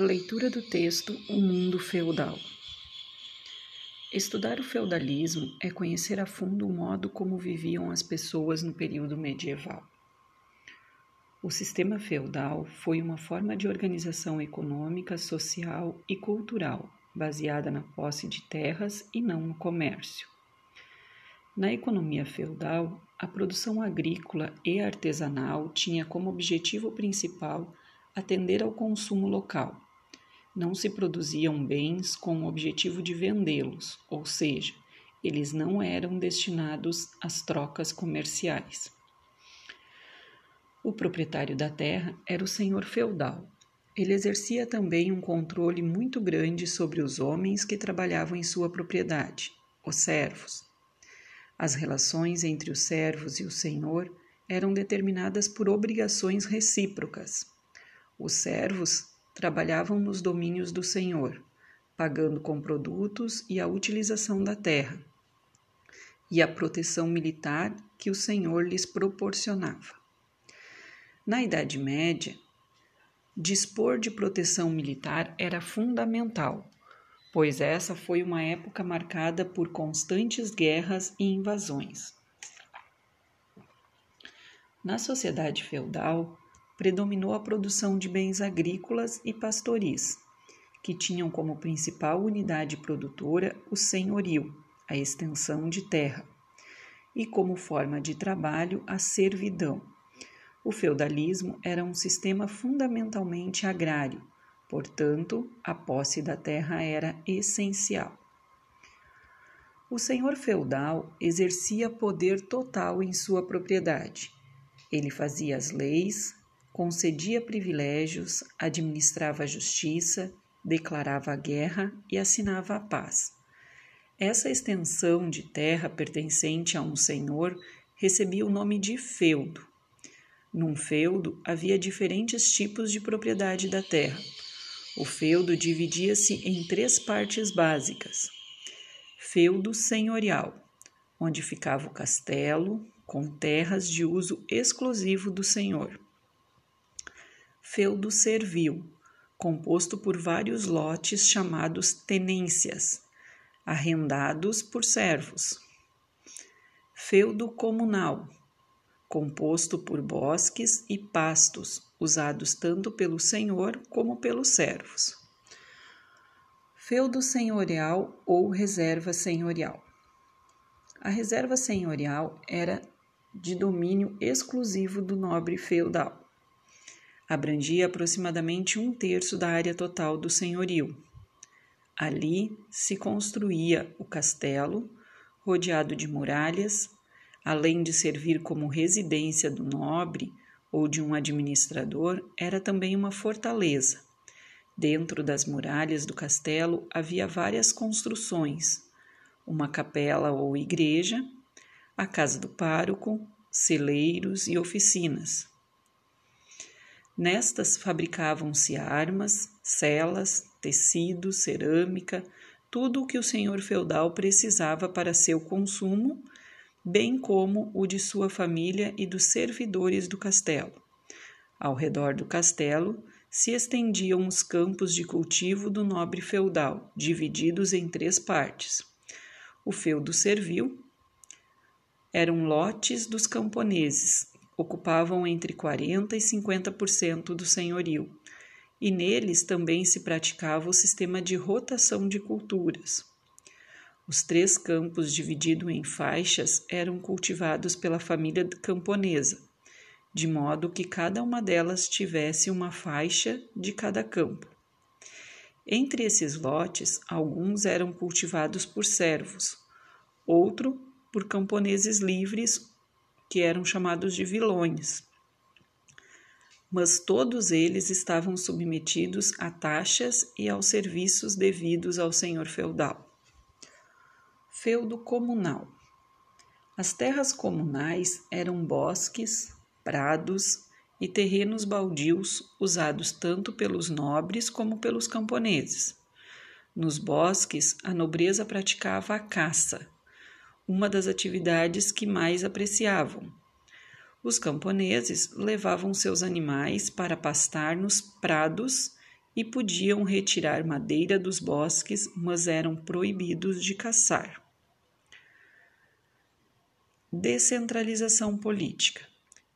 Leitura do texto O Mundo Feudal. Estudar o feudalismo é conhecer a fundo o modo como viviam as pessoas no período medieval. O sistema feudal foi uma forma de organização econômica, social e cultural baseada na posse de terras e não no comércio. Na economia feudal, a produção agrícola e artesanal tinha como objetivo principal atender ao consumo local não se produziam bens com o objetivo de vendê-los, ou seja, eles não eram destinados às trocas comerciais. O proprietário da terra era o senhor feudal. Ele exercia também um controle muito grande sobre os homens que trabalhavam em sua propriedade, os servos. As relações entre os servos e o senhor eram determinadas por obrigações recíprocas. Os servos trabalhavam nos domínios do Senhor, pagando com produtos e a utilização da terra, e a proteção militar que o Senhor lhes proporcionava. Na Idade Média, dispor de proteção militar era fundamental, pois essa foi uma época marcada por constantes guerras e invasões. Na sociedade feudal, predominou a produção de bens agrícolas e pastoris, que tinham como principal unidade produtora o senhorio, a extensão de terra, e como forma de trabalho a servidão. O feudalismo era um sistema fundamentalmente agrário, portanto, a posse da terra era essencial. O senhor feudal exercia poder total em sua propriedade. Ele fazia as leis, concedia privilégios, administrava a justiça, declarava a guerra e assinava a paz. Essa extensão de terra pertencente a um senhor recebia o nome de feudo. Num feudo havia diferentes tipos de propriedade da terra. O feudo dividia-se em três partes básicas: feudo senhorial, onde ficava o castelo, com terras de uso exclusivo do senhor feudo servil, composto por vários lotes chamados tenências, arrendados por servos. Feudo comunal, composto por bosques e pastos, usados tanto pelo senhor como pelos servos. Feudo senhorial ou reserva senhorial. A reserva senhorial era de domínio exclusivo do nobre feudal abrangia aproximadamente um terço da área total do senhorio. Ali se construía o castelo, rodeado de muralhas, além de servir como residência do nobre ou de um administrador, era também uma fortaleza. Dentro das muralhas do castelo havia várias construções: uma capela ou igreja, a casa do pároco, celeiros e oficinas. Nestas fabricavam-se armas, celas, tecido, cerâmica, tudo o que o senhor feudal precisava para seu consumo, bem como o de sua família e dos servidores do castelo. Ao redor do castelo se estendiam os campos de cultivo do nobre feudal, divididos em três partes. O feudo servil eram lotes dos camponeses, ocupavam entre 40% e 50% do senhorio, e neles também se praticava o sistema de rotação de culturas. Os três campos divididos em faixas eram cultivados pela família camponesa, de modo que cada uma delas tivesse uma faixa de cada campo. Entre esses lotes, alguns eram cultivados por servos, outro por camponeses livres que eram chamados de vilões. Mas todos eles estavam submetidos a taxas e aos serviços devidos ao senhor feudal. Feudo comunal. As terras comunais eram bosques, prados e terrenos baldios usados tanto pelos nobres como pelos camponeses. Nos bosques, a nobreza praticava a caça, uma das atividades que mais apreciavam. Os camponeses levavam seus animais para pastar nos prados e podiam retirar madeira dos bosques, mas eram proibidos de caçar. Descentralização política.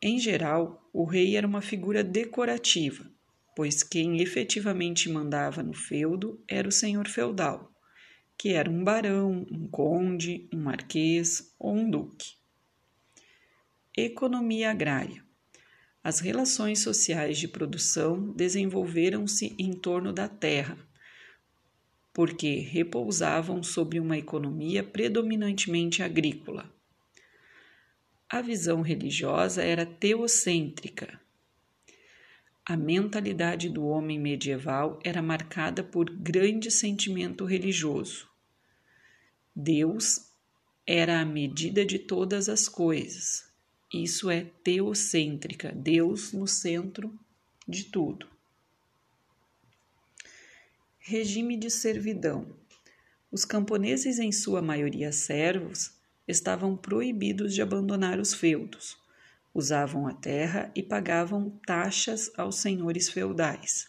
Em geral, o rei era uma figura decorativa, pois quem efetivamente mandava no feudo era o senhor feudal, que era um barão, um conde, um marquês ou um duque. Economia agrária. As relações sociais de produção desenvolveram-se em torno da terra, porque repousavam sobre uma economia predominantemente agrícola. A visão religiosa era teocêntrica, a mentalidade do homem medieval era marcada por grande sentimento religioso. Deus era a medida de todas as coisas. Isso é teocêntrica, Deus no centro de tudo. Regime de servidão. Os camponeses, em sua maioria servos, estavam proibidos de abandonar os feudos usavam a terra e pagavam taxas aos senhores feudais.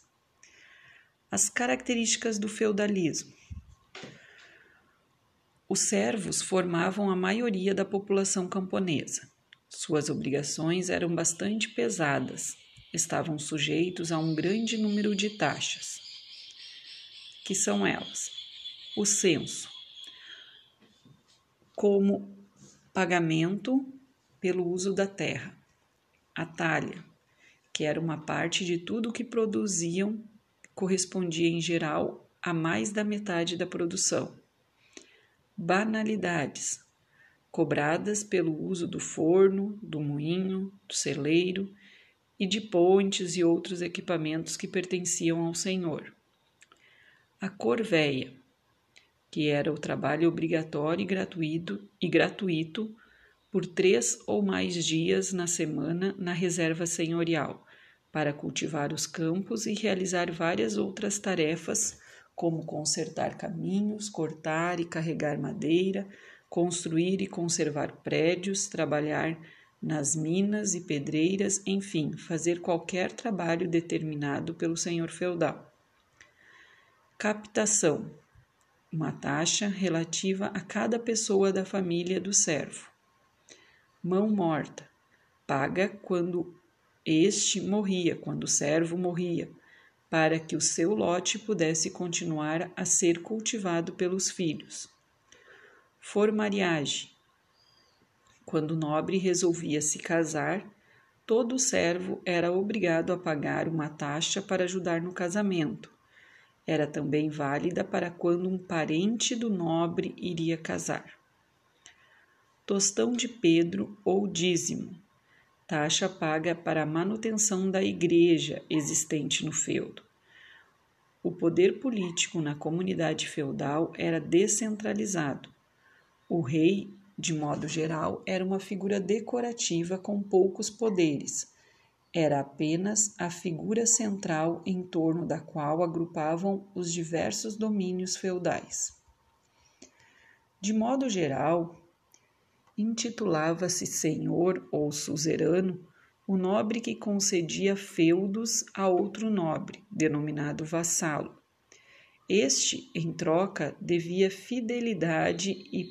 As características do feudalismo. Os servos formavam a maioria da população camponesa. Suas obrigações eram bastante pesadas, estavam sujeitos a um grande número de taxas. Que são elas? O censo, como pagamento pelo uso da terra. A talha, que era uma parte de tudo que produziam, correspondia em geral a mais da metade da produção. Banalidades, cobradas pelo uso do forno, do moinho, do celeiro e de pontes e outros equipamentos que pertenciam ao senhor. A corveia, que era o trabalho obrigatório e gratuito, e gratuito por três ou mais dias na semana na reserva senhorial, para cultivar os campos e realizar várias outras tarefas, como consertar caminhos, cortar e carregar madeira, construir e conservar prédios, trabalhar nas minas e pedreiras, enfim, fazer qualquer trabalho determinado pelo senhor feudal. Captação uma taxa relativa a cada pessoa da família do servo mão morta, paga quando este morria, quando o servo morria, para que o seu lote pudesse continuar a ser cultivado pelos filhos. Formariage. Quando o nobre resolvia se casar, todo servo era obrigado a pagar uma taxa para ajudar no casamento. Era também válida para quando um parente do nobre iria casar tostão de Pedro ou dízimo, taxa paga para a manutenção da igreja existente no feudo. O poder político na comunidade feudal era descentralizado. O rei, de modo geral, era uma figura decorativa com poucos poderes. Era apenas a figura central em torno da qual agrupavam os diversos domínios feudais. De modo geral, intitulava-se senhor ou suzerano o nobre que concedia feudos a outro nobre, denominado vassalo. Este, em troca, devia fidelidade e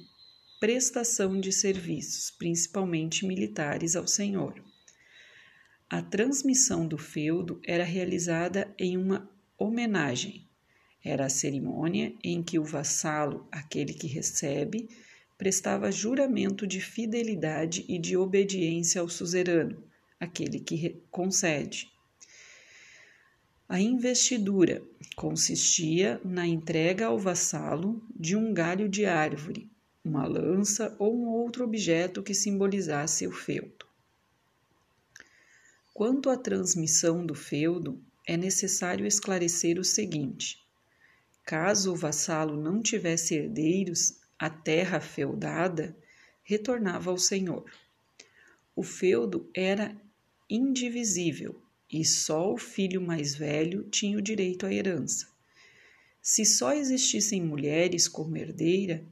prestação de serviços, principalmente militares, ao senhor. A transmissão do feudo era realizada em uma homenagem. Era a cerimônia em que o vassalo, aquele que recebe, prestava juramento de fidelidade e de obediência ao suzerano, aquele que concede. A investidura consistia na entrega ao vassalo de um galho de árvore, uma lança ou um outro objeto que simbolizasse o feudo. Quanto à transmissão do feudo, é necessário esclarecer o seguinte: caso o vassalo não tivesse herdeiros, a terra feudada retornava ao senhor. O feudo era indivisível e só o filho mais velho tinha o direito à herança. Se só existissem mulheres como herdeira,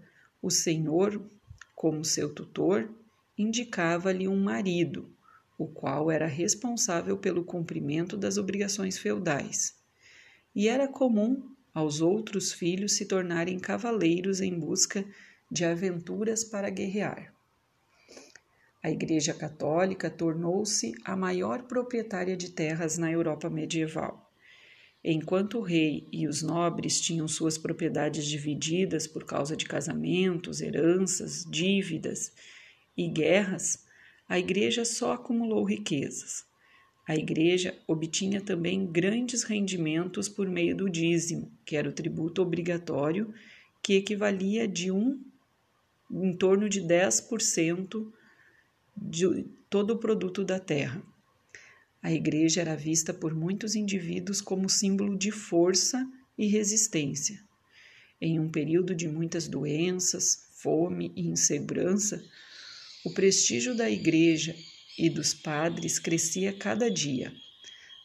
o senhor, como seu tutor, indicava-lhe um marido, o qual era responsável pelo cumprimento das obrigações feudais. e era comum aos outros filhos se tornarem cavaleiros em busca de aventuras para guerrear. A Igreja Católica tornou-se a maior proprietária de terras na Europa medieval. Enquanto o rei e os nobres tinham suas propriedades divididas por causa de casamentos, heranças, dívidas e guerras, a Igreja só acumulou riquezas. A Igreja obtinha também grandes rendimentos por meio do dízimo, que era o tributo obrigatório, que equivalia de um em torno de 10% de todo o produto da terra. A igreja era vista por muitos indivíduos como símbolo de força e resistência. Em um período de muitas doenças, fome e insegurança, o prestígio da igreja e dos padres crescia cada dia.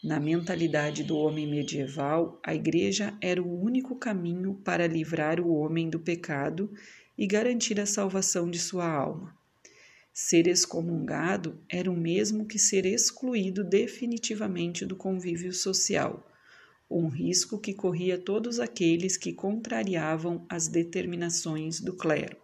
Na mentalidade do homem medieval, a igreja era o único caminho para livrar o homem do pecado e garantir a salvação de sua alma. Ser excomungado era o mesmo que ser excluído definitivamente do convívio social, um risco que corria todos aqueles que contrariavam as determinações do clero.